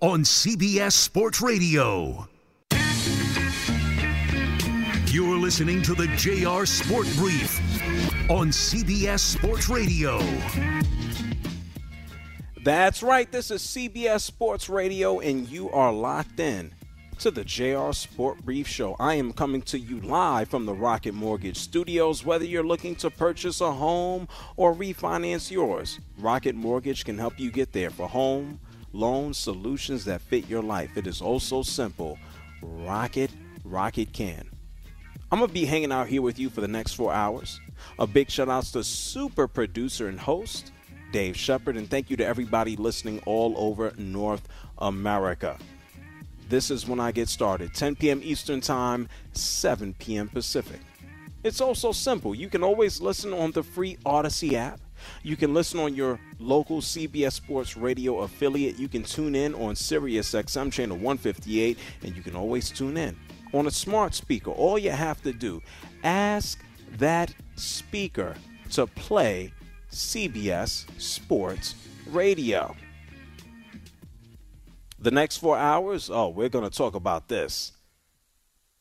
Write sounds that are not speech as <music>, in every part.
on CBS Sports Radio. You're listening to the JR Sport Brief on CBS Sports Radio. That's right. This is CBS Sports Radio, and you are locked in to the JR Sport Brief Show. I am coming to you live from the Rocket Mortgage Studios. Whether you're looking to purchase a home or refinance yours, Rocket Mortgage can help you get there for home loan solutions that fit your life. It is oh also simple. Rocket, Rocket can. I'm going to be hanging out here with you for the next four hours. A big shout out to super producer and host, Dave Shepard, and thank you to everybody listening all over North America. This is when I get started 10 p.m. Eastern Time, 7 p.m. Pacific. It's oh also simple. You can always listen on the free Audacy app. You can listen on your local CBS Sports Radio affiliate. You can tune in on Sirius XM channel 158, and you can always tune in on a smart speaker. All you have to do, ask that speaker to play CBS Sports Radio. The next four hours, oh, we're going to talk about this.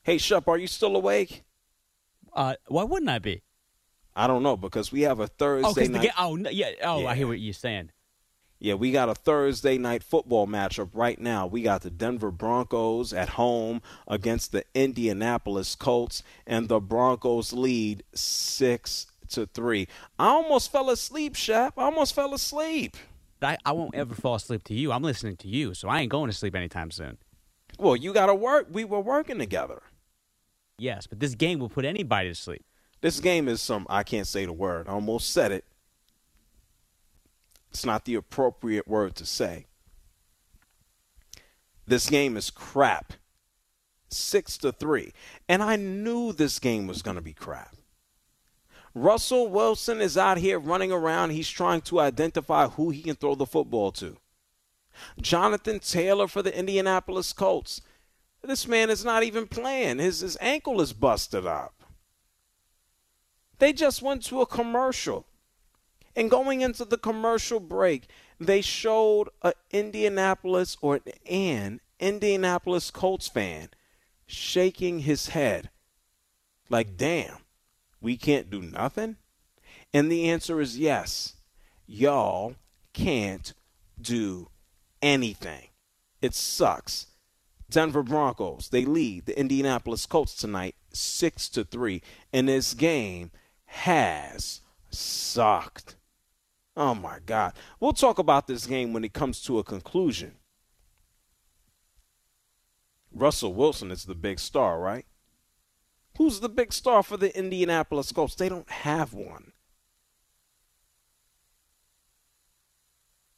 Hey, Shep, are you still awake? Uh, why wouldn't I be? I don't know because we have a Thursday oh, night. Oh, yeah. Oh, Yeah. I hear what you're saying. Yeah, we got a Thursday night football matchup right now. We got the Denver Broncos at home against the Indianapolis Colts, and the Broncos lead six to three. I almost fell asleep, Shep. I almost fell asleep. I, I won't ever fall asleep to you. I'm listening to you, so I ain't going to sleep anytime soon. Well, you got to work. We were working together. Yes, but this game will put anybody to sleep. This game is some, I can't say the word. I almost said it. It's not the appropriate word to say. This game is crap. Six to three. And I knew this game was going to be crap. Russell Wilson is out here running around. He's trying to identify who he can throw the football to. Jonathan Taylor for the Indianapolis Colts. This man is not even playing. His, his ankle is busted up. They just went to a commercial. And going into the commercial break, they showed an Indianapolis or an Indianapolis Colts fan shaking his head like, hmm. damn, we can't do nothing? And the answer is yes. Y'all can't do anything. It sucks. Denver Broncos, they lead the Indianapolis Colts tonight 6 to 3 in this game has sucked. Oh my god. We'll talk about this game when it comes to a conclusion. Russell Wilson is the big star, right? Who's the big star for the Indianapolis Colts? They don't have one.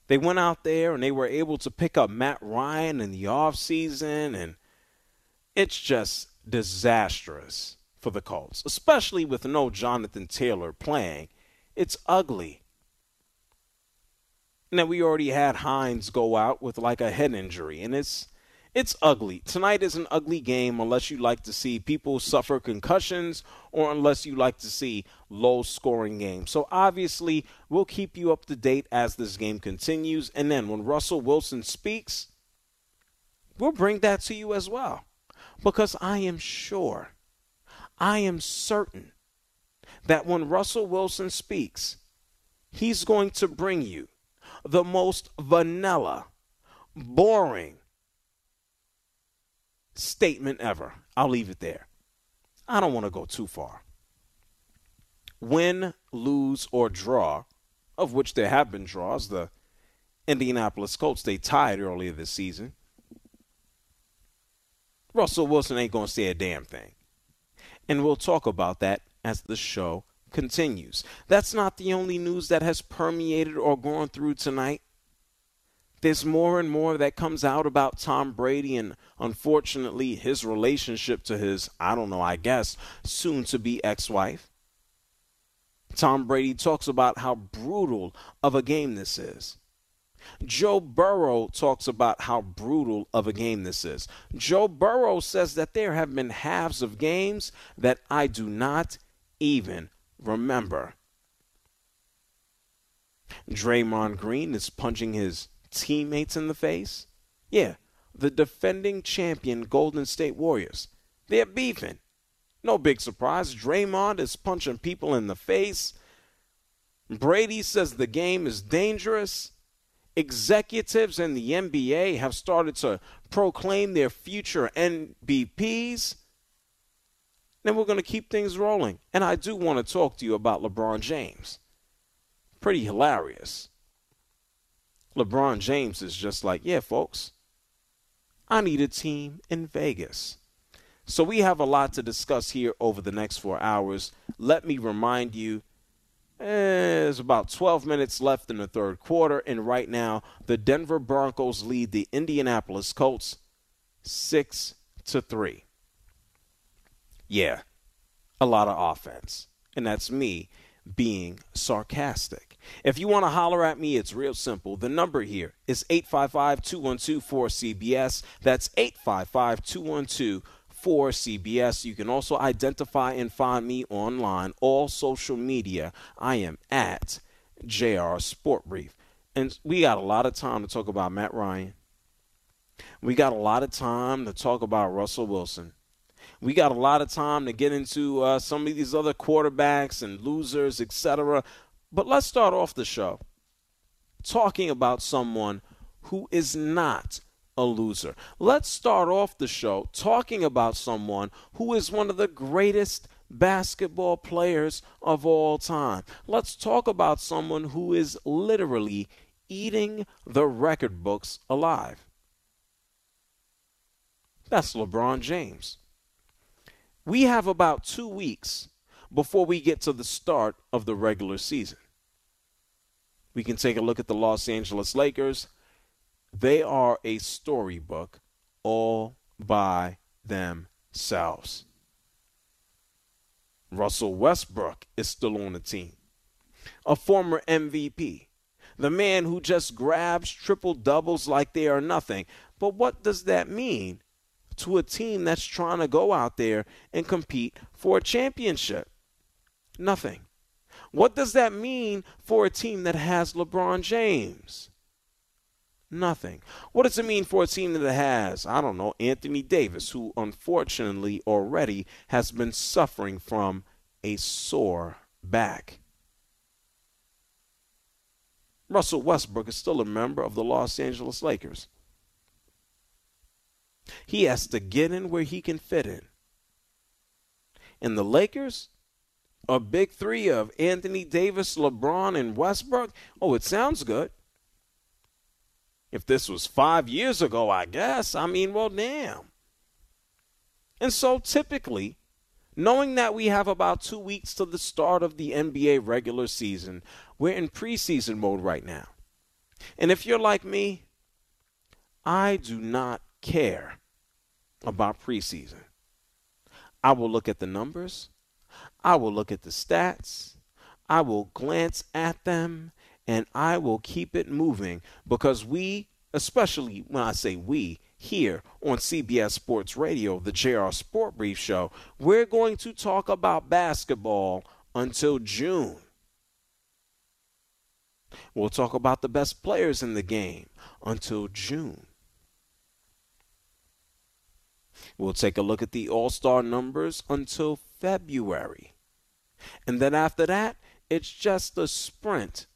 They went out there and they were able to pick up Matt Ryan in the offseason, and it's just disastrous for the Colts, especially with no Jonathan Taylor playing. It's ugly. Now we already had Hines go out with like a head injury, and it's it's ugly. Tonight is an ugly game unless you like to see people suffer concussions or unless you like to see low scoring games. So obviously, we'll keep you up to date as this game continues. And then when Russell Wilson speaks, we'll bring that to you as well. Because I am sure, I am certain that when Russell Wilson speaks, he's going to bring you the most vanilla, boring, statement ever. I'll leave it there. I don't want to go too far. win, lose, or draw, of which there have been draws, the Indianapolis Colts, they tied earlier this season. Russell Wilson ain't going to say a damn thing. And we'll talk about that as the show continues. That's not the only news that has permeated or gone through tonight. There's more and more that comes out about Tom Brady and unfortunately his relationship to his, I don't know, I guess, soon to be ex wife. Tom Brady talks about how brutal of a game this is. Joe Burrow talks about how brutal of a game this is. Joe Burrow says that there have been halves of games that I do not even remember. Draymond Green is punching his teammates in the face. Yeah, the defending champion Golden State Warriors. They're beefing. No big surprise. Draymond is punching people in the face. Brady says the game is dangerous. Executives in the NBA have started to proclaim their future MVPs. Then we're going to keep things rolling. And I do want to talk to you about LeBron James. Pretty hilarious. LeBron James is just like, yeah, folks, I need a team in Vegas. So we have a lot to discuss here over the next four hours. Let me remind you there's about 12 minutes left in the third quarter, and right now the Denver Broncos lead the Indianapolis Colts six to three. Yeah, a lot of offense, and that's me being sarcastic. If you want to holler at me, it's real simple. The number here is 855 212 4CBS. That's 855 212 for CBS. You can also identify and find me online, all social media. I am at JR Sport Brief. And we got a lot of time to talk about Matt Ryan. We got a lot of time to talk about Russell Wilson. We got a lot of time to get into uh, some of these other quarterbacks and losers, etc. But let's start off the show talking about someone who is not a loser. Let's start off the show talking about someone who is one of the greatest basketball players of all time. Let's talk about someone who is literally eating the record books alive. That's LeBron James. We have about two weeks before we get to the start of the regular season. We can take a look at the Los Angeles Lakers they are a storybook all by themselves. Russell Westbrook is still on the team, a former MVP, the man who just grabs triple doubles like they are nothing. But what does that mean to a team that's trying to go out there and compete for a championship? Nothing. What does that mean for a team that has LeBron James? Nothing. What does it mean for a team that has, I don't know, Anthony Davis, who unfortunately already has been suffering from a sore back? Russell Westbrook is still a member of the Los Angeles Lakers. He has to get in where he can fit in. And the Lakers, a big three of Anthony Davis, LeBron, and Westbrook, oh, it sounds good. If this was five years ago, I guess, I mean, well, damn. And so typically, knowing that we have about two weeks to the start of the NBA regular season, we're in preseason mode right now. And if you're like me, I do not care about preseason. I will look at the numbers, I will look at the stats, I will glance at them, and I will keep it moving because we, especially when I say we, here on CBS Sports Radio, the JR Sport Brief Show, we're going to talk about basketball until June. We'll talk about the best players in the game until June. We'll take a look at the All Star numbers until February. And then after that, it's just a sprint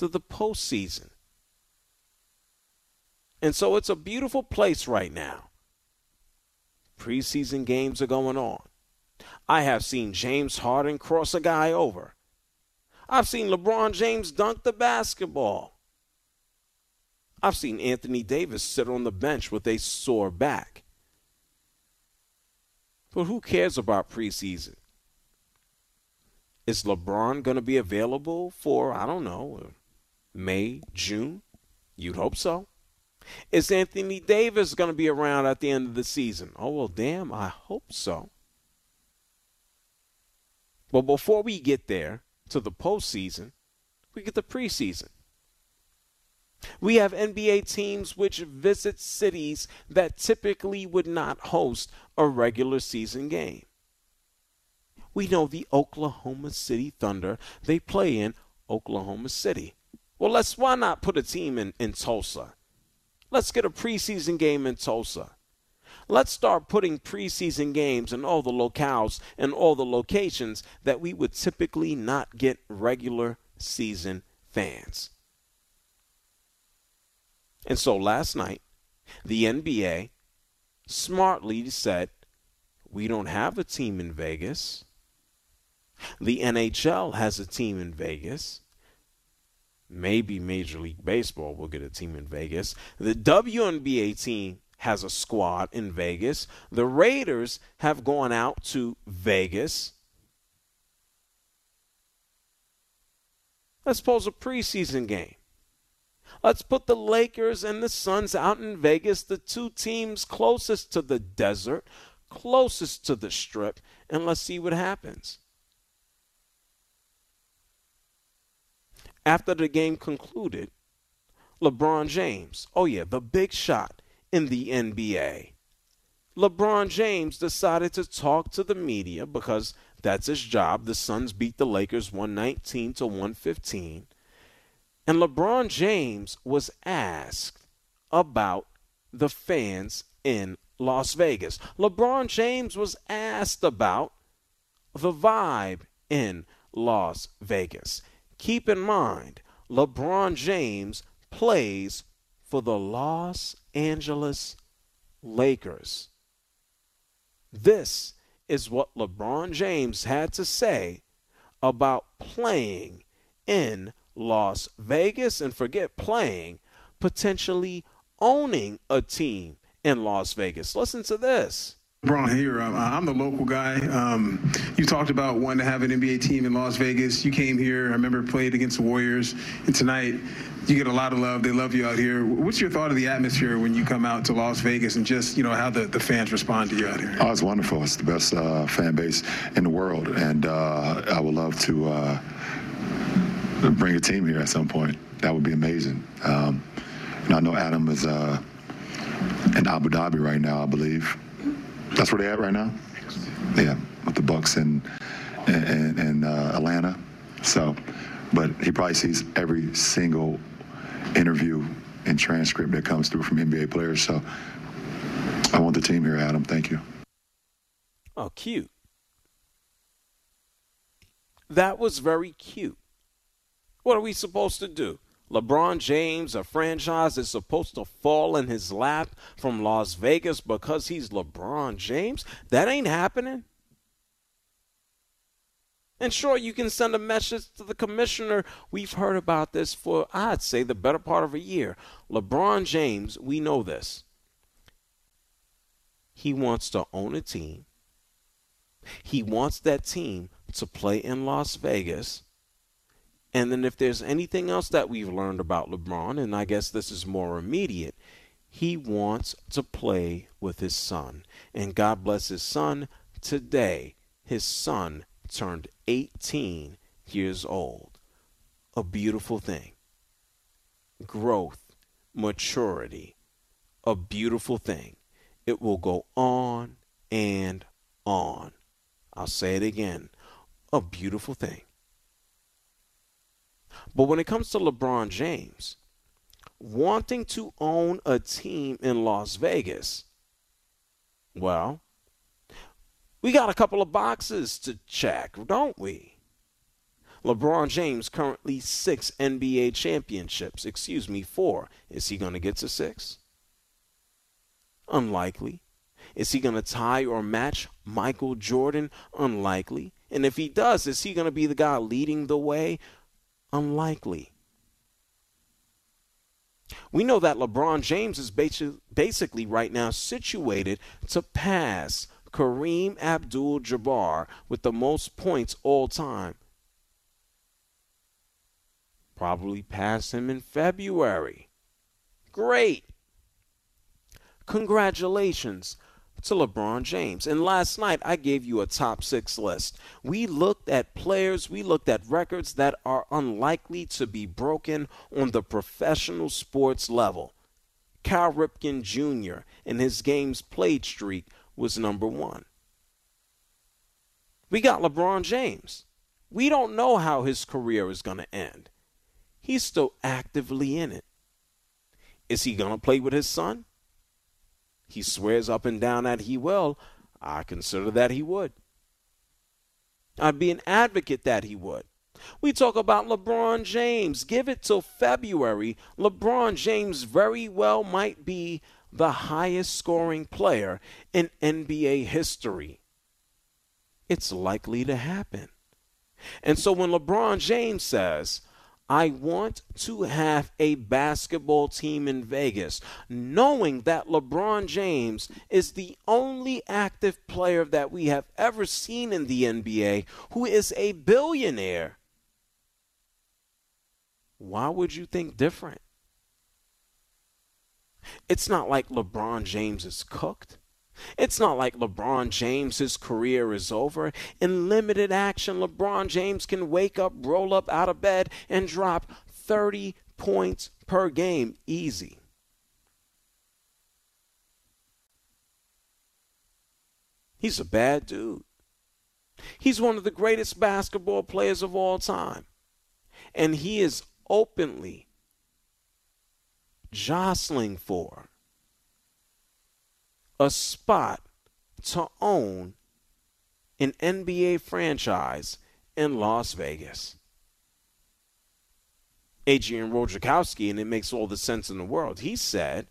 to the postseason. And so it's a beautiful place right now. Preseason games are going on. I have seen James Harden cross a guy over. I've seen LeBron James dunk the basketball. I've seen Anthony Davis sit on the bench with a sore back. But who cares about preseason? Is LeBron going to be available for, I don't know, May, June? You'd hope so. Is Anthony Davis going to be around at the end of the season? Oh, well, damn, I hope so. But before we get there to the postseason, we get the preseason. We have NBA teams which visit cities that typically would not host a regular season game. We know the Oklahoma City Thunder, they play in Oklahoma City. Well, let's why not put a team in, in Tulsa? Let's get a preseason game in Tulsa. Let's start putting preseason games in all the locales and all the locations that we would typically not get regular season fans. And so last night, the NBA smartly said, we don't have a team in Vegas. The NHL has a team in Vegas. Maybe Major League Baseball will get a team in Vegas. The WNBA team has a squad in Vegas. The Raiders have gone out to Vegas. Let's pose a preseason game. Let's put the Lakers and the Suns out in Vegas, the two teams closest to the desert, closest to the strip, and let's see what happens. After the game concluded, LeBron James, oh yeah, the big shot in the NBA. LeBron James decided to talk to the media because that's his job. The Suns beat the Lakers 119 to 115. And LeBron James was asked about the fans in Las Vegas. LeBron James was asked about the vibe in Las Vegas. Keep in mind, LeBron James plays for the Los Angeles Lakers. This is what LeBron James had to say about playing in Las Vegas and forget playing, potentially owning a team in Las Vegas. Listen to this. Braun here. Um, I'm the local guy. Um, you talked about wanting to have an NBA team in Las Vegas. You came here. I remember played against the Warriors, and tonight you get a lot of love. They love you out here. What's your thought of the atmosphere when you come out to Las Vegas and just you know how the, the fans respond to you out here? Oh, it's wonderful. It's the best uh, fan base in the world, and uh, I would love to uh, bring a team here at some point. That would be amazing. Um, and I know Adam is uh, in Abu Dhabi right now, I believe. That's where they at right now. Yeah, with the Bucks and and, and uh, Atlanta. So, but he probably sees every single interview and transcript that comes through from NBA players. So, I want the team here, Adam. Thank you. Oh, cute. That was very cute. What are we supposed to do? LeBron James, a franchise is supposed to fall in his lap from Las Vegas because he's LeBron James? That ain't happening. And sure, you can send a message to the commissioner. We've heard about this for, I'd say, the better part of a year. LeBron James, we know this. He wants to own a team. He wants that team to play in Las Vegas and then if there's anything else that we've learned about LeBron, and I guess this is more immediate, he wants to play with his son. And God bless his son. Today, his son turned 18 years old. A beautiful thing. Growth, maturity, a beautiful thing. It will go on and on. I'll say it again. A beautiful thing. But when it comes to LeBron James, wanting to own a team in Las Vegas, well, we got a couple of boxes to check, don't we? LeBron James currently six NBA championships. Excuse me, four. Is he going to get to six? Unlikely. Is he going to tie or match Michael Jordan? Unlikely. And if he does, is he going to be the guy leading the way? Unlikely. We know that LeBron James is basically right now situated to pass Kareem Abdul Jabbar with the most points all time. Probably pass him in February. Great. Congratulations to LeBron James. And last night, I gave you a top six list. We looked at players, we looked at records that are unlikely to be broken on the professional sports level. Cal Ripken Jr. in his games played streak was number one. We got LeBron James. We don't know how his career is going to end. He's still actively in it. Is he going to play with his son? He swears up and down that he will. I consider that he would. I'd be an advocate that he would. We talk about LeBron James. Give it till February. LeBron James very well might be the highest scoring player in NBA history. It's likely to happen. And so when LeBron James says, I want to have a basketball team in Vegas, knowing that LeBron James is the only active player that we have ever seen in the NBA who is a billionaire. Why would you think different? It's not like LeBron James is cooked. It's not like LeBron James's career is over. In limited action, LeBron James can wake up, roll up out of bed, and drop 30 points per game easy. He's a bad dude. He's one of the greatest basketball players of all time. And he is openly jostling for a spot to own an NBA franchise in Las Vegas. Adrian Wojnarowski, and it makes all the sense in the world, he said,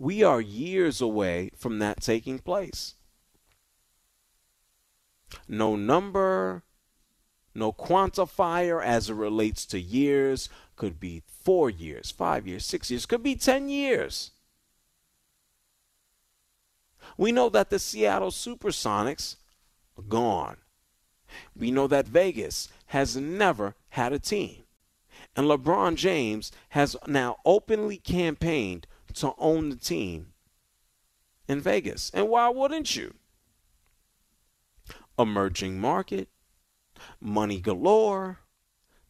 we are years away from that taking place. No number, no quantifier as it relates to years, could be four years, five years, six years, could be 10 years. We know that the Seattle Supersonics are gone. We know that Vegas has never had a team. And LeBron James has now openly campaigned to own the team in Vegas. And why wouldn't you? Emerging market, money galore,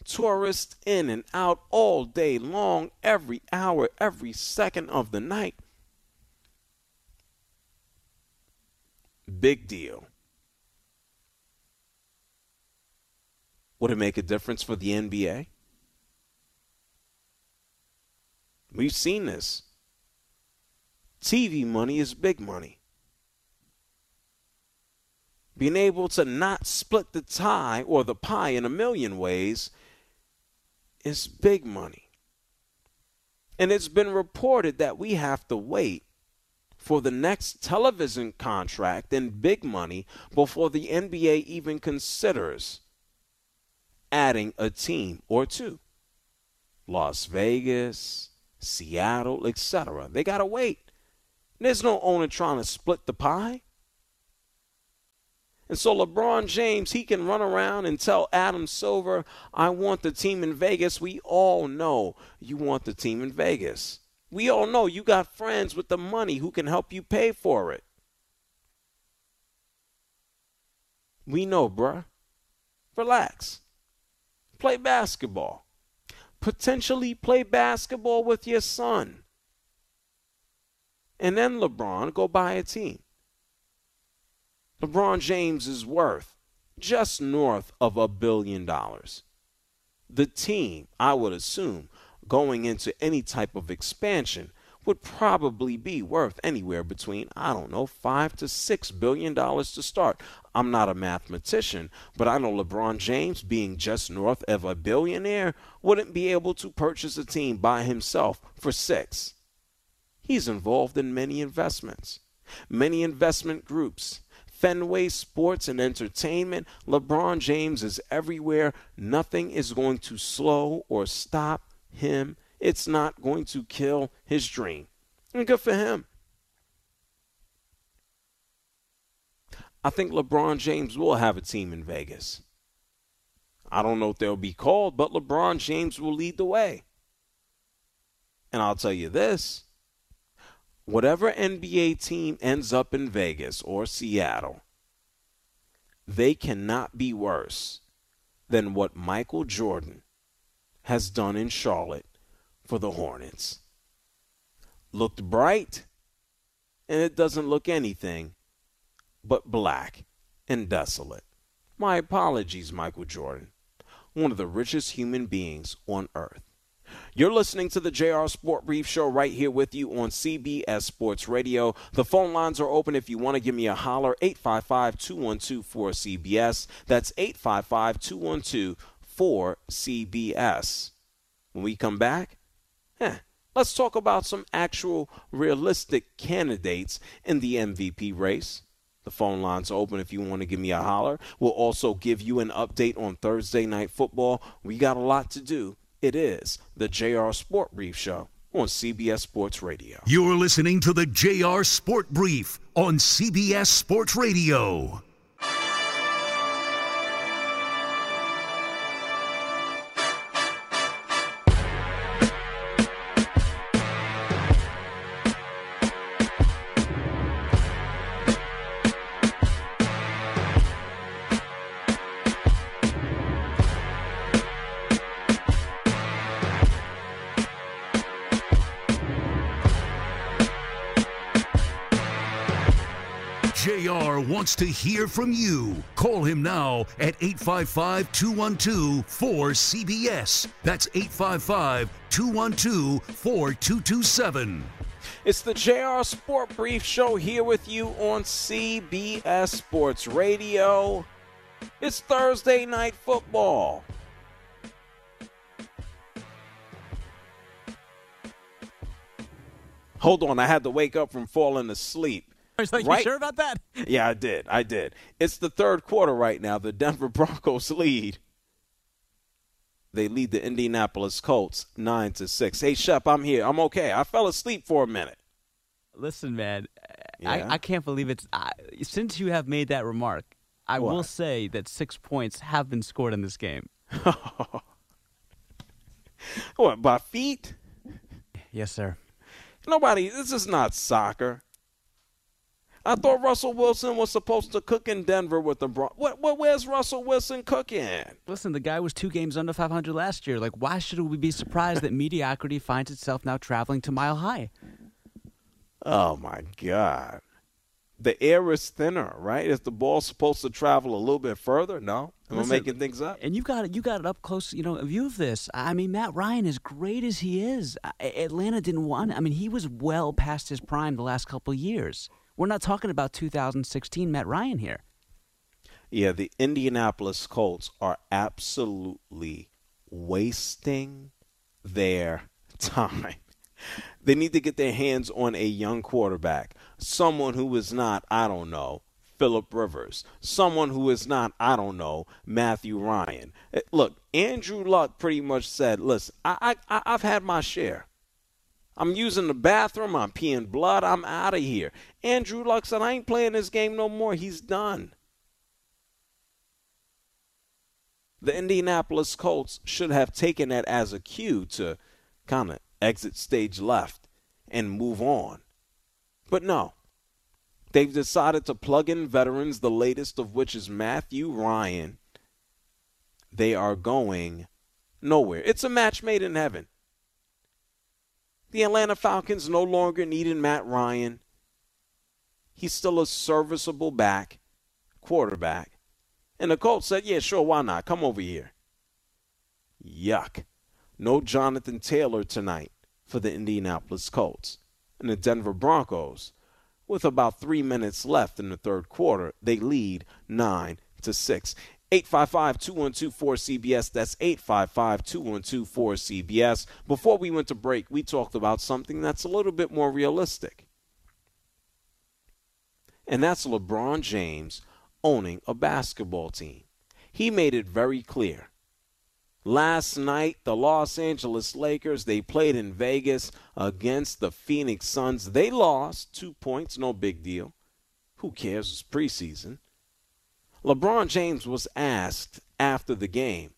tourists in and out all day long, every hour, every second of the night. Big deal. Would it make a difference for the NBA? We've seen this. TV money is big money. Being able to not split the tie or the pie in a million ways is big money. And it's been reported that we have to wait for the next television contract and big money before the NBA even considers adding a team or two. Las Vegas, Seattle, etc. They got to wait. There's no owner trying to split the pie. And so LeBron James, he can run around and tell Adam Silver, I want the team in Vegas. We all know you want the team in Vegas. We all know you got friends with the money who can help you pay for it. We know, bruh. Relax. Play basketball. Potentially play basketball with your son. And then LeBron, go buy a team. LeBron James is worth just north of a billion dollars. The team, I would assume, going into any type of expansion would probably be worth anywhere between, I don't know, five to six billion dollars to start. I'm not a mathematician, but I know LeBron James, being just north of a billionaire, wouldn't be able to purchase a team by himself for six. He's involved in many investments. Many investment groups, Fenway Sports and Entertainment, LeBron James is everywhere. Nothing is going to slow or stop him. It's not going to kill his dream. And good for him. I think LeBron James will have a team in Vegas. I don't know if they'll be called, but LeBron James will lead the way. And I'll tell you this whatever NBA team ends up in Vegas or Seattle, they cannot be worse than what Michael Jordan has done in Charlotte for the Hornets. Looked bright, and it doesn't look anything but black and desolate. My apologies, Michael Jordan, one of the richest human beings on earth. You're listening to the JR Sport Brief Show right here with you on CBS Sports Radio. The phone lines are open if you want to give me a holler 855 212 4CBS. That's 855 212 4CBS. When we come back, eh, let's talk about some actual realistic candidates in the MVP race. The phone lines open if you want to give me a holler. We'll also give you an update on Thursday night football. We got a lot to do. It is the JR Sport Brief Show on CBS Sports Radio. You're listening to the JR Sport Brief on CBS Sports Radio. Wants to hear from you. Call him now at 855 212 4CBS. That's 855 212 4227. It's the JR Sport Brief Show here with you on CBS Sports Radio. It's Thursday night football. Hold on, I had to wake up from falling asleep. I was like, Right. you sure about that? <laughs> Yeah, I did. I did. It's the third quarter right now. The Denver <laughs> Broncos lead. They lead the Indianapolis Colts nine to six. Hey, Shep, I'm here. I'm okay. I fell asleep for a minute. Listen, man, Yeah? I, I can't believe it's. I, since you have made that remark, I will say that six points have been scored in this game. <laughs> What by feet? Yes, sir. Nobody. This is not soccer. I thought Russell Wilson was supposed to cook in Denver with the Bron. What? What? Where's Russell Wilson cooking? Listen, the guy was two games under 500 last year. Like, why should we be surprised that mediocrity finds itself now traveling to Mile High? Oh my God. The air is thinner, right? Is the ball supposed to travel a little bit further? No, am Listen, I making things up? And you got it. You got it up close. You know, a view of this. I mean, Matt Ryan, as great as he is, Atlanta didn't want. I mean, he was well past his prime the last couple of years. We're not talking about 2016 Matt Ryan here. Yeah, the Indianapolis Colts are absolutely wasting their <laughs> time. They need to get their hands on a young quarterback, someone who is not, I don't know, Philip Rivers, someone who is not, I don't know, Matthew Ryan. Eh, Look, Andrew Luck pretty much said, "Listen, I, I, I've had my share. I'm using the bathroom. I'm peeing blood. I'm out of here." Andrew Luck said, "I ain't playing this game no more. He's done." the Indianapolis Colts should have taken that as a cue to kind of exit stage left and move on. But no. They've decided to plug in veterans, the latest of which is Matthew Ryan. They are going nowhere. It's a match made in heaven. The Atlanta Falcons no longer needed Matt Ryan. He's still a serviceable back, quarterback. And the Colts said, yeah, sure, why not? Come over here. Yuck. No Jonathan Taylor tonight for the Indianapolis Colts. And the Denver Broncos, with about three minutes left in the third quarter, they lead 9 to 6. 855 212 4CBS. That's 855 212 4CBS. Before we went to break, we talked about something that's a little bit more realistic. And that's LeBron James owning a basketball team. He made it very clear. Last night, the Los Angeles Lakers, they played in Vegas against the Phoenix Suns. They lost two points, no big deal. Who cares? It's preseason. LeBron James was asked after the game,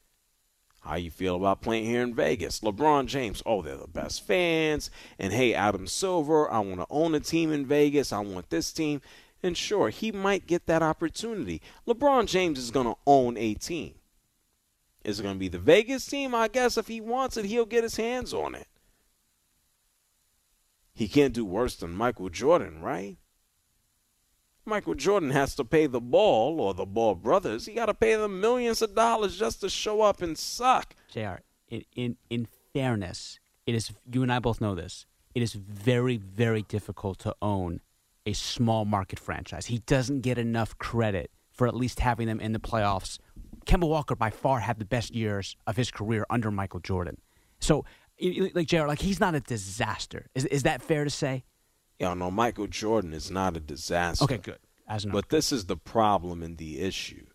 how you feel about playing here in Vegas? LeBron James, oh, they're the best fans. And hey, Adam Silver, I want to own a team in Vegas. I want this team. And sure, he might get that opportunity. LeBron James is going to own a team. Is it going to be the Vegas team? I guess if he wants it, he'll get his hands on it. He can't do worse than Michael Jordan, right? Michael Jordan has to pay the ball or the ball brothers. He got to pay them millions of dollars just to show up and suck. Jr. In, in in fairness, it is you and I both know this. It is very very difficult to own a small market franchise. He doesn't get enough credit for at least having them in the playoffs. Kemba Walker by far had the best years of his career under Michael Jordan. So, like Jr., like he's not a disaster. Is is that fair to say? Yeah, no, Michael Jordan is not a disaster. Okay, good. As but this is the problem and the issue.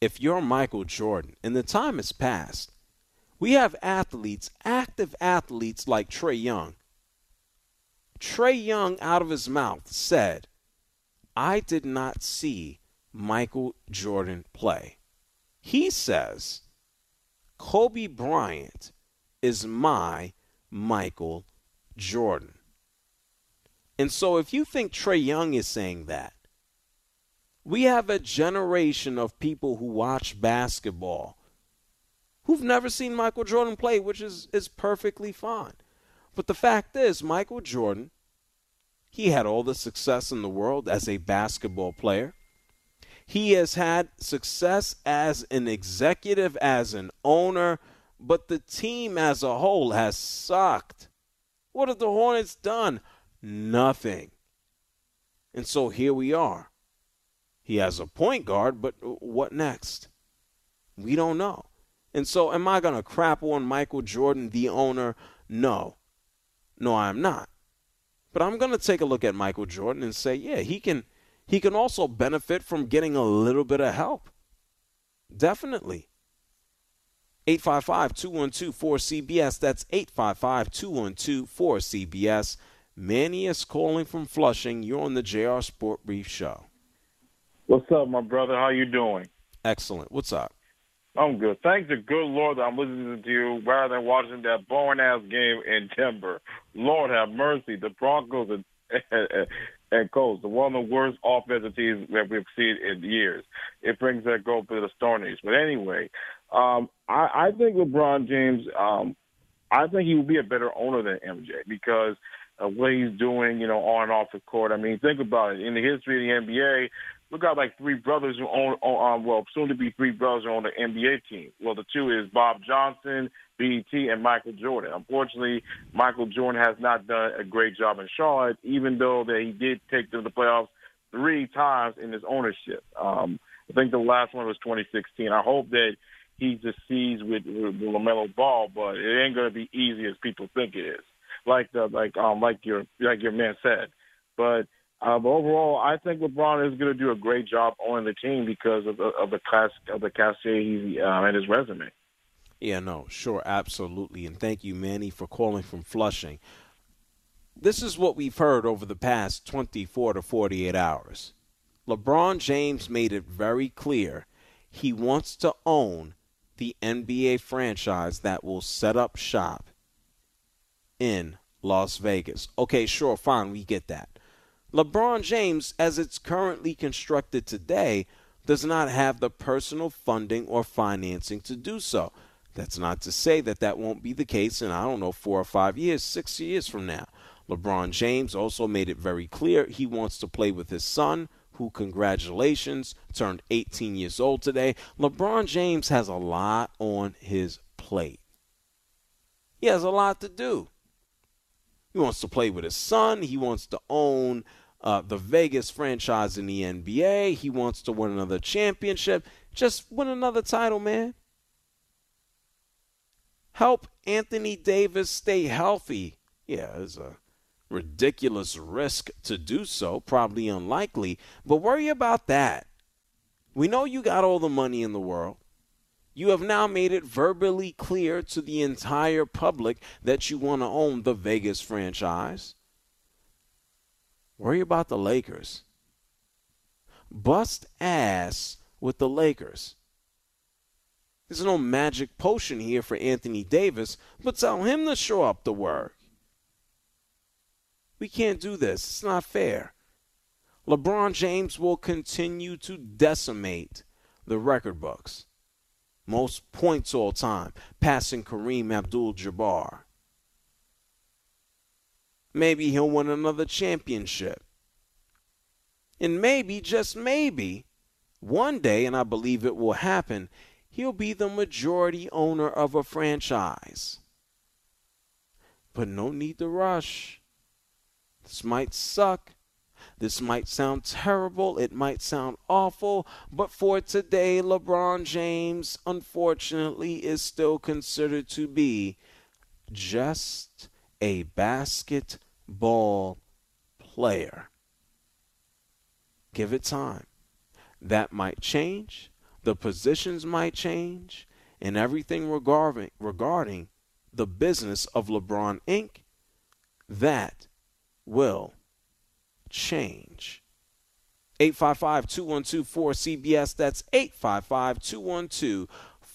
If you're Michael Jordan, and the time has passed, we have athletes, active athletes like Trae Young, Trae Young, out of his mouth, said, I did not see Michael Jordan play. He says, Kobe Bryant is my Michael Jordan. And so if you think Trae Young is saying that, we have a generation of people who watch basketball who've never seen Michael Jordan play, which is, is perfectly fine. But the fact is, Michael Jordan he had all the success in the world as a basketball player. He has had success as an executive, as an owner, but the team as a whole has sucked. What have the Hornets done? Nothing. And so here we are. He has a point guard, but what next? We don't know. And so, am I going to crap on Michael Jordan, the owner? No. No, I'm not. But I'm going to take a look at Michael Jordan and say, yeah, he can he can also benefit from getting a little bit of help. Definitely. 855-212-4CBS. That's 855-212-4CBS. Manny is calling from Flushing. You're on the JR Sport Brief Show. What's up, my brother? How you doing? Excellent. What's up? I'm good. Thank the good Lord that I'm listening to you rather than watching that boring ass game in Denver. Lord have mercy. The Broncos and, and, and Colts, the one of the worst offensive teams that we've seen in years. It brings that goal to the Stone. But anyway, um, I, I think LeBron James, um, I think he would be a better owner than MJ because of what he's doing, you know, on and off the court. I mean, think about it. In the history of the NBA, we got like three brothers who own, um, well, soon to be three brothers own the NBA team. Well, the two is Bob Johnson, BET, and Michael Jordan. Unfortunately, Michael Jordan has not done a great job in Charlotte, even though that he did take them to the playoffs three times in his ownership. Um, I think the last one was 2016. I hope that he succeeds with, with LaMelo Ball, but it ain't going to be easy as people think it is. Like the like um like your like your man said, but uh, but overall, I think LeBron is going to do a great job owning the team because of the of the class of the cachet he's uh, and his resume. Yeah, no, sure, absolutely, and thank you, Manny, for calling from Flushing. This is what we've heard over the past 24 to 48 hours. LeBron James made it very clear he wants to own the NBA franchise that will set up shop in Las Vegas. Okay, sure, fine, we get that. LeBron James, as it's currently constructed today, does not have the personal funding or financing to do so. That's not to say that that won't be the case in, I don't know, four or five years, six years from now. LeBron James also made it very clear he wants to play with his son, who, congratulations, turned 18 years old today. LeBron James has a lot on his plate. He has a lot to do. He wants to play with his son, he wants to own uh, the Vegas franchise in the NBA. He wants to win another championship. Just win another title, man. Help Anthony Davis stay healthy. Yeah, it's a ridiculous risk to do so, probably unlikely, but worry about that. We know you got all the money in the world. You have now made it verbally clear to the entire public that you want to own the Vegas franchise. Worry about the Lakers. Bust ass with the Lakers. There's no magic potion here for Anthony Davis, but tell him to show up to work. We can't do this. It's not fair. LeBron James will continue to decimate the record books. Most points all time, passing Kareem Abdul Jabbar. Maybe he'll win another championship. And maybe, just maybe, one day, and I believe it will happen, he'll be the majority owner of a franchise. But no need to rush. This might suck. This might sound terrible. It might sound awful. But for today, LeBron James, unfortunately, is still considered to be just a basketball player. Give it time. That might change. The positions might change. And everything regarding, regarding the business of LeBron Inc., that will change. 855 212 4CBS. That's 855 212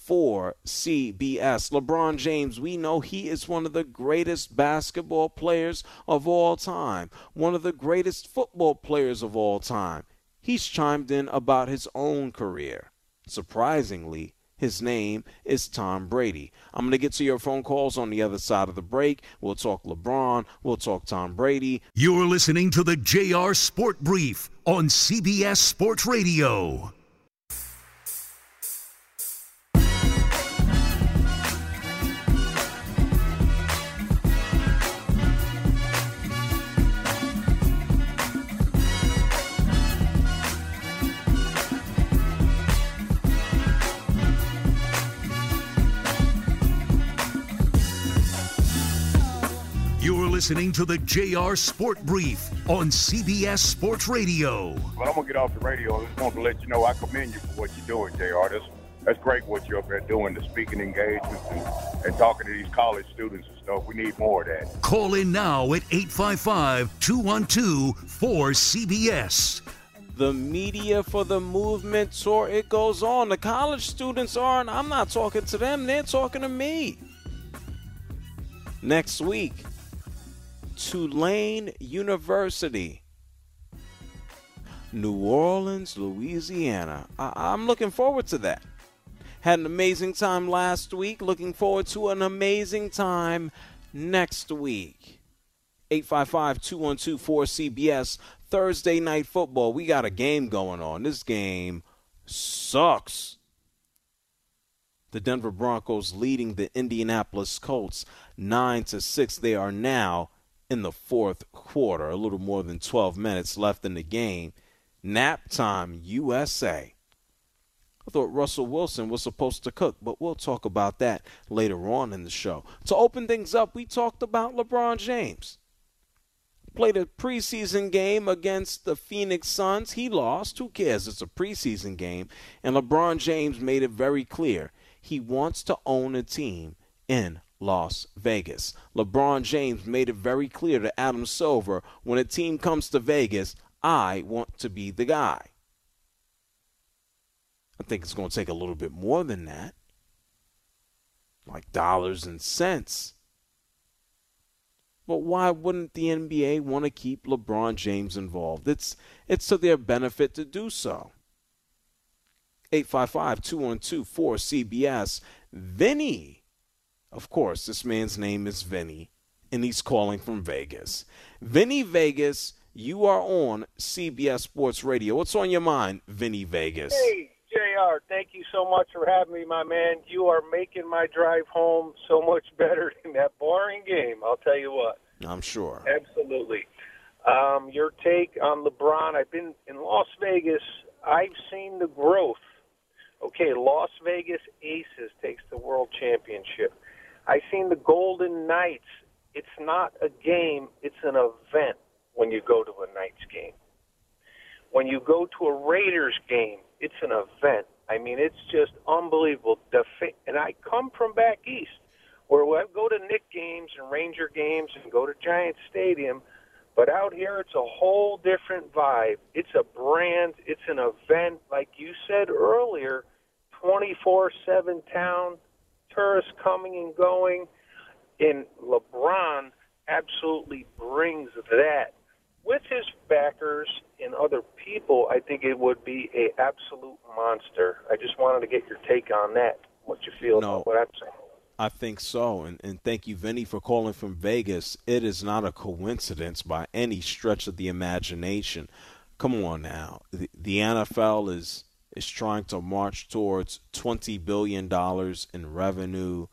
4CBS. LeBron James, we know he is one of the greatest basketball players of all time, one of the greatest football players of all time. He's chimed in about his own career. Surprisingly, his name is Tom Brady. I'm going to get to your phone calls on the other side of the break. We'll talk LeBron. We'll talk Tom Brady. You're listening to the JR Sport Brief on CBS Sports Radio. Listening to the JR Sport Brief on CBS Sports Radio. But I'm going to get off the radio. I just want to let you know I commend you for what you're doing, JR. That's, that's great what you're up there doing, the speaking engagements and, and talking to these college students and stuff. We need more of that. Call in now at 855 212 4CBS the media for the movement tour. It goes on. The college students are, and I'm not talking to them, they're talking to me. Next week, Tulane University, New Orleans, Louisiana. I- am looking forward to that. Had an amazing time last week. Looking forward to an amazing time next week. 855 212 4CBS. Thursday night football. We got a game going on. This game sucks. The Denver Broncos leading the Indianapolis Colts 9 to 6. They are now in the fourth quarter, a little more than 12 minutes left in the game. Nap time, USA. I thought Russell Wilson was supposed to cook, but we'll talk about that later on in the show. To open things up, we talked about LeBron James. Played a preseason game against the Phoenix Suns. He lost. Who cares? It's a preseason game. And LeBron James made it very clear he wants to own a team in Las Vegas. LeBron James made it very clear to Adam Silver when a team comes to Vegas, I want to be the guy. I think it's going to take a little bit more than that, like dollars and cents. But why wouldn't the NBA want to keep LeBron James involved? It's it's to their benefit to do so. 855 212 4CBS. Vinny of course, this man's name is Vinny, and he's calling from Vegas. Vinny Vegas, you are on CBS Sports Radio. What's on your mind, Vinny Vegas? Hey, JR, thank you so much for having me, my man. You are making my drive home so much <laughs> better than that boring game, I'll tell you what. I'm sure. Absolutely. Um, your take on LeBron. I've been in Las Vegas. I've seen the growth. Okay, Las Vegas Aces takes the world championship. I seen the Golden Knights it's not a game, it's an event when you go to a Knights game. When you go to a Raiders game, it's an event. I mean, it's just unbelievable. And I come from back east where I go to Knick games and Ranger games and go to Giant Stadium. But out here, it's a whole different vibe. It's a brand. It's an event, like you said earlier, 24/7 town, tourists coming and going, and LeBron absolutely brings that with his backers and other people, I think it would be a absolute monster. I just wanted to get your take on that. What you feel no, about what I'm saying? I think so, and and thank you, Vinny, for calling from Vegas. It is not a coincidence by any stretch of the imagination. Come on now, the, the NFL is is trying to march towards twenty billion dollars in revenue.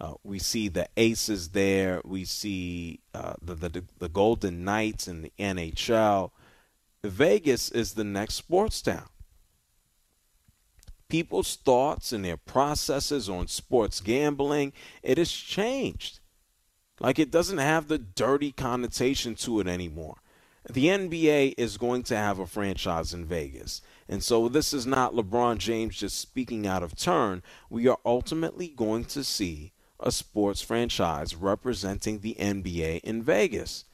Uh, we see the Aces there. We see uh, the, the the Golden Knights in the NHL. Vegas is the next sports town. People's thoughts and their processes on sports gambling it has changed. Like it doesn't have the dirty connotation to it anymore. The NBA is going to have a franchise in Vegas. And so this is not LeBron James just speaking out of turn. We are ultimately going to see a sports franchise representing the NBA in Vegas.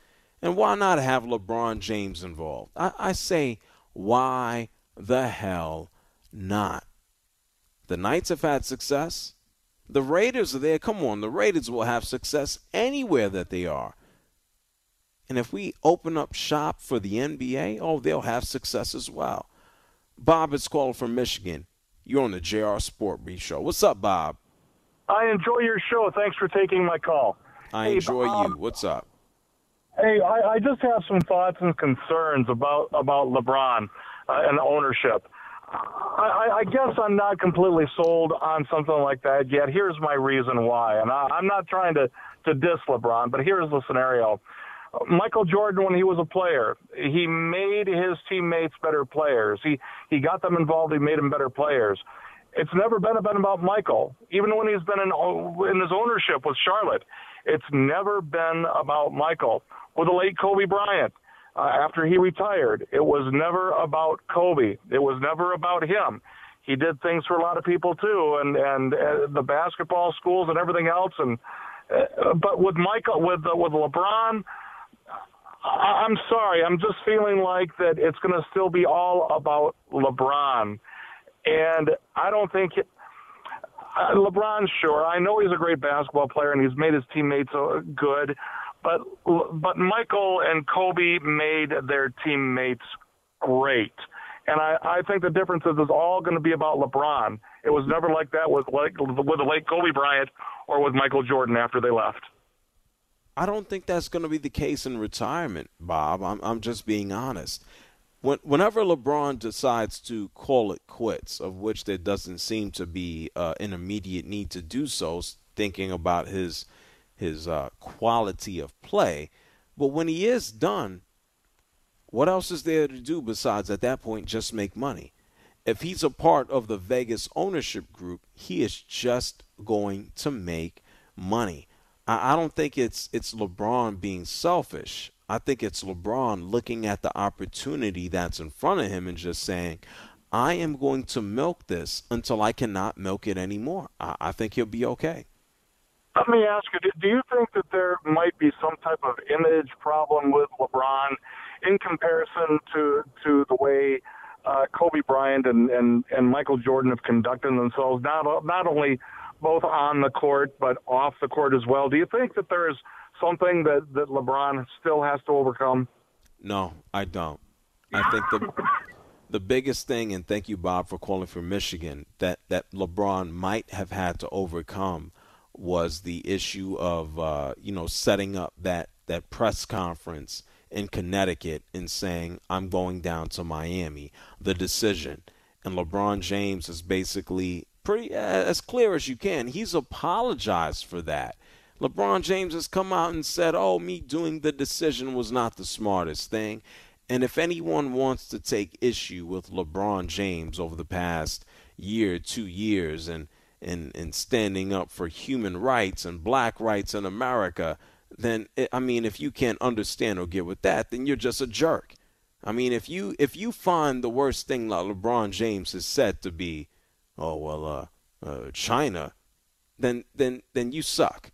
And why not have LeBron James involved? I, I say, why the hell not? The Knights have had success. The Raiders are there. Come on, the Raiders will have success anywhere that they are. And if we open up shop for the NBA, oh, they'll have success as well. Bob is calling from Michigan. You're on the JR Sport Brief Show. What's up, Bob? I enjoy your show. Thanks for taking my call. I hey, enjoy Bob, you. What's up? Hey, I, I, just have some thoughts and concerns about about LeBron uh, and ownership. I, I, guess I'm not completely sold on something like that yet. Here's my reason why, and I, I'm not trying to to diss LeBron, but here's the scenario. Michael Jordan, when he was a player, he made his teammates better players. He he got them involved. He made them better players. It's never been about Michael, even when he's been in in his ownership with Charlotte. It's never been about Michael. With the late Kobe Bryant, uh, after he retired, it was never about Kobe. It was never about him. He did things for a lot of people too, and and uh, the basketball schools and everything else. And uh, but with Michael, with uh, with LeBron, I'm sorry, I'm just feeling like that it's going to still be all about LeBron, and I don't think uh, LeBron. Sure, I know he's a great basketball player and he's made his teammates uh, good, but but Michael and Kobe made their teammates great. And I, I think the difference is it's all going to be about LeBron. It was never like that with like with the late Kobe Bryant or with Michael Jordan after they left. I don't think that's going to be the case in retirement, Bob. I'm, I'm just being honest. When, whenever LeBron decides to call it quits, of which there doesn't seem to be uh, an immediate need to do so, thinking about his his uh, quality of play, but when he is done, what else is there to do besides at that point just make money? If he's a part of the Vegas ownership group, he is just going to make money. I, don't think it's it's LeBron being selfish. I think it's LeBron looking at the opportunity that's in front of him and just saying, I am going to milk this until I cannot milk it anymore. I, I think he'll be okay. Let me ask you: Do you think that there might be some type of image problem with LeBron in comparison to to the way uh, Kobe Bryant and, and and Michael Jordan have conducted themselves, not not only both on the court but off the court as well. Do you think that there is something that, that LeBron still has to overcome? No, I don't. I think the the biggest thing, and thank you, Bob, for calling from Michigan, that, that LeBron might have had to overcome was the issue of uh, you know setting up that that press conference in Connecticut and saying I'm going down to Miami. The decision, and LeBron James is basically pretty uh, as clear as you can. He's apologized for that. LeBron James has come out and said, "Oh, me doing the decision was not the smartest thing." And if anyone wants to take issue with LeBron James over the past year, two years, and and, and standing up for human rights and black rights in America, then eh, I mean, if you can't understand or get with that, then you're just a jerk. I mean, if you if you find the worst thing that LeBron James has said to be, oh well, uh, uh, China, then then then you suck.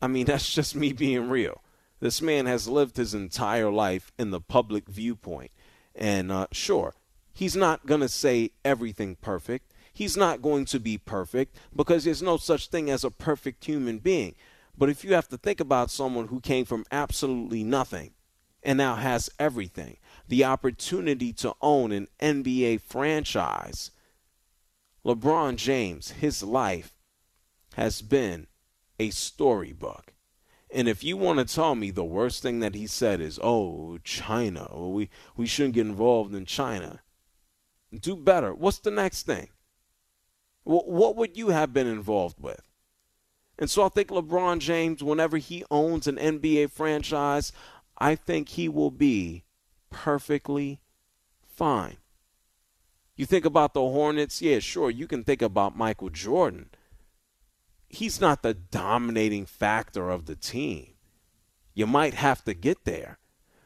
I mean, <laughs> that's just me being real. This man has lived his entire life in the public viewpoint, and uh, sure, he's not gonna say everything perfect. He's not going to be perfect because there's no such thing as a perfect human being. But if you have to think about someone who came from absolutely nothing and now has everything, the opportunity to own an NBA franchise, LeBron James, his life has been a storybook. And if you want to tell me the worst thing that he said is, oh, China, well, we, we shouldn't get involved in China, do better. What's the next thing? What would you have been involved with? And so I think LeBron James, whenever he owns an NBA franchise, I think he will be perfectly fine. You think about the Hornets, yeah, sure, you can think about Michael Jordan. He's not the dominating factor of the team. You might have to get there,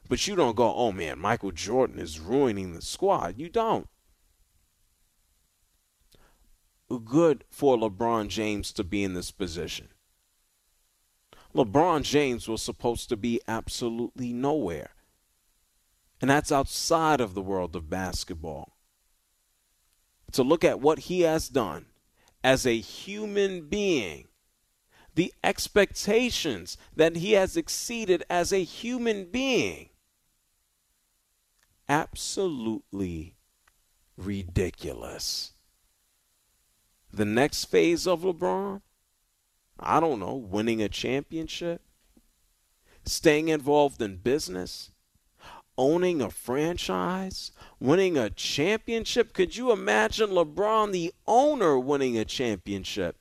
but you don't go, oh man, Michael Jordan is ruining the squad. You don't good for LeBron James to be in this position. LeBron James was supposed to be absolutely nowhere. And that's outside of the world of basketball. To look at what he has done as a human being, the expectations that he has exceeded as a human being, absolutely ridiculous. The next phase of LeBron, I don't know, winning a championship, staying involved in business, owning a franchise, winning a championship. Could you imagine LeBron, the owner, winning a championship?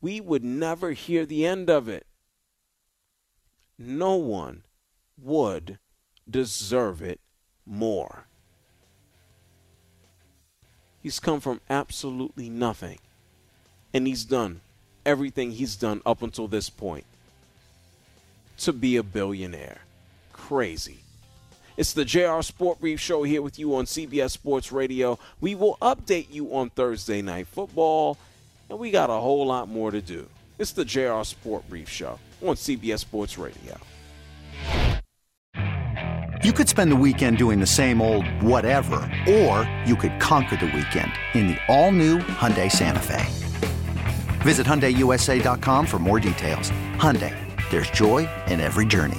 We would never hear the end of it. No one would deserve it more. He's come from absolutely nothing and he's done everything he's done up until this point to be a billionaire. Crazy. It's the JR Sport Brief Show here with you on CBS Sports Radio. We will update you on Thursday Night Football, and we got a whole lot more to do. It's the JR Sport Brief Show on CBS Sports Radio. You could spend the weekend doing the same old whatever, or you could conquer the weekend in the all-new Hyundai Santa Fe. Visit HyundaiUSA.com for more details. Hyundai, there's joy in every journey.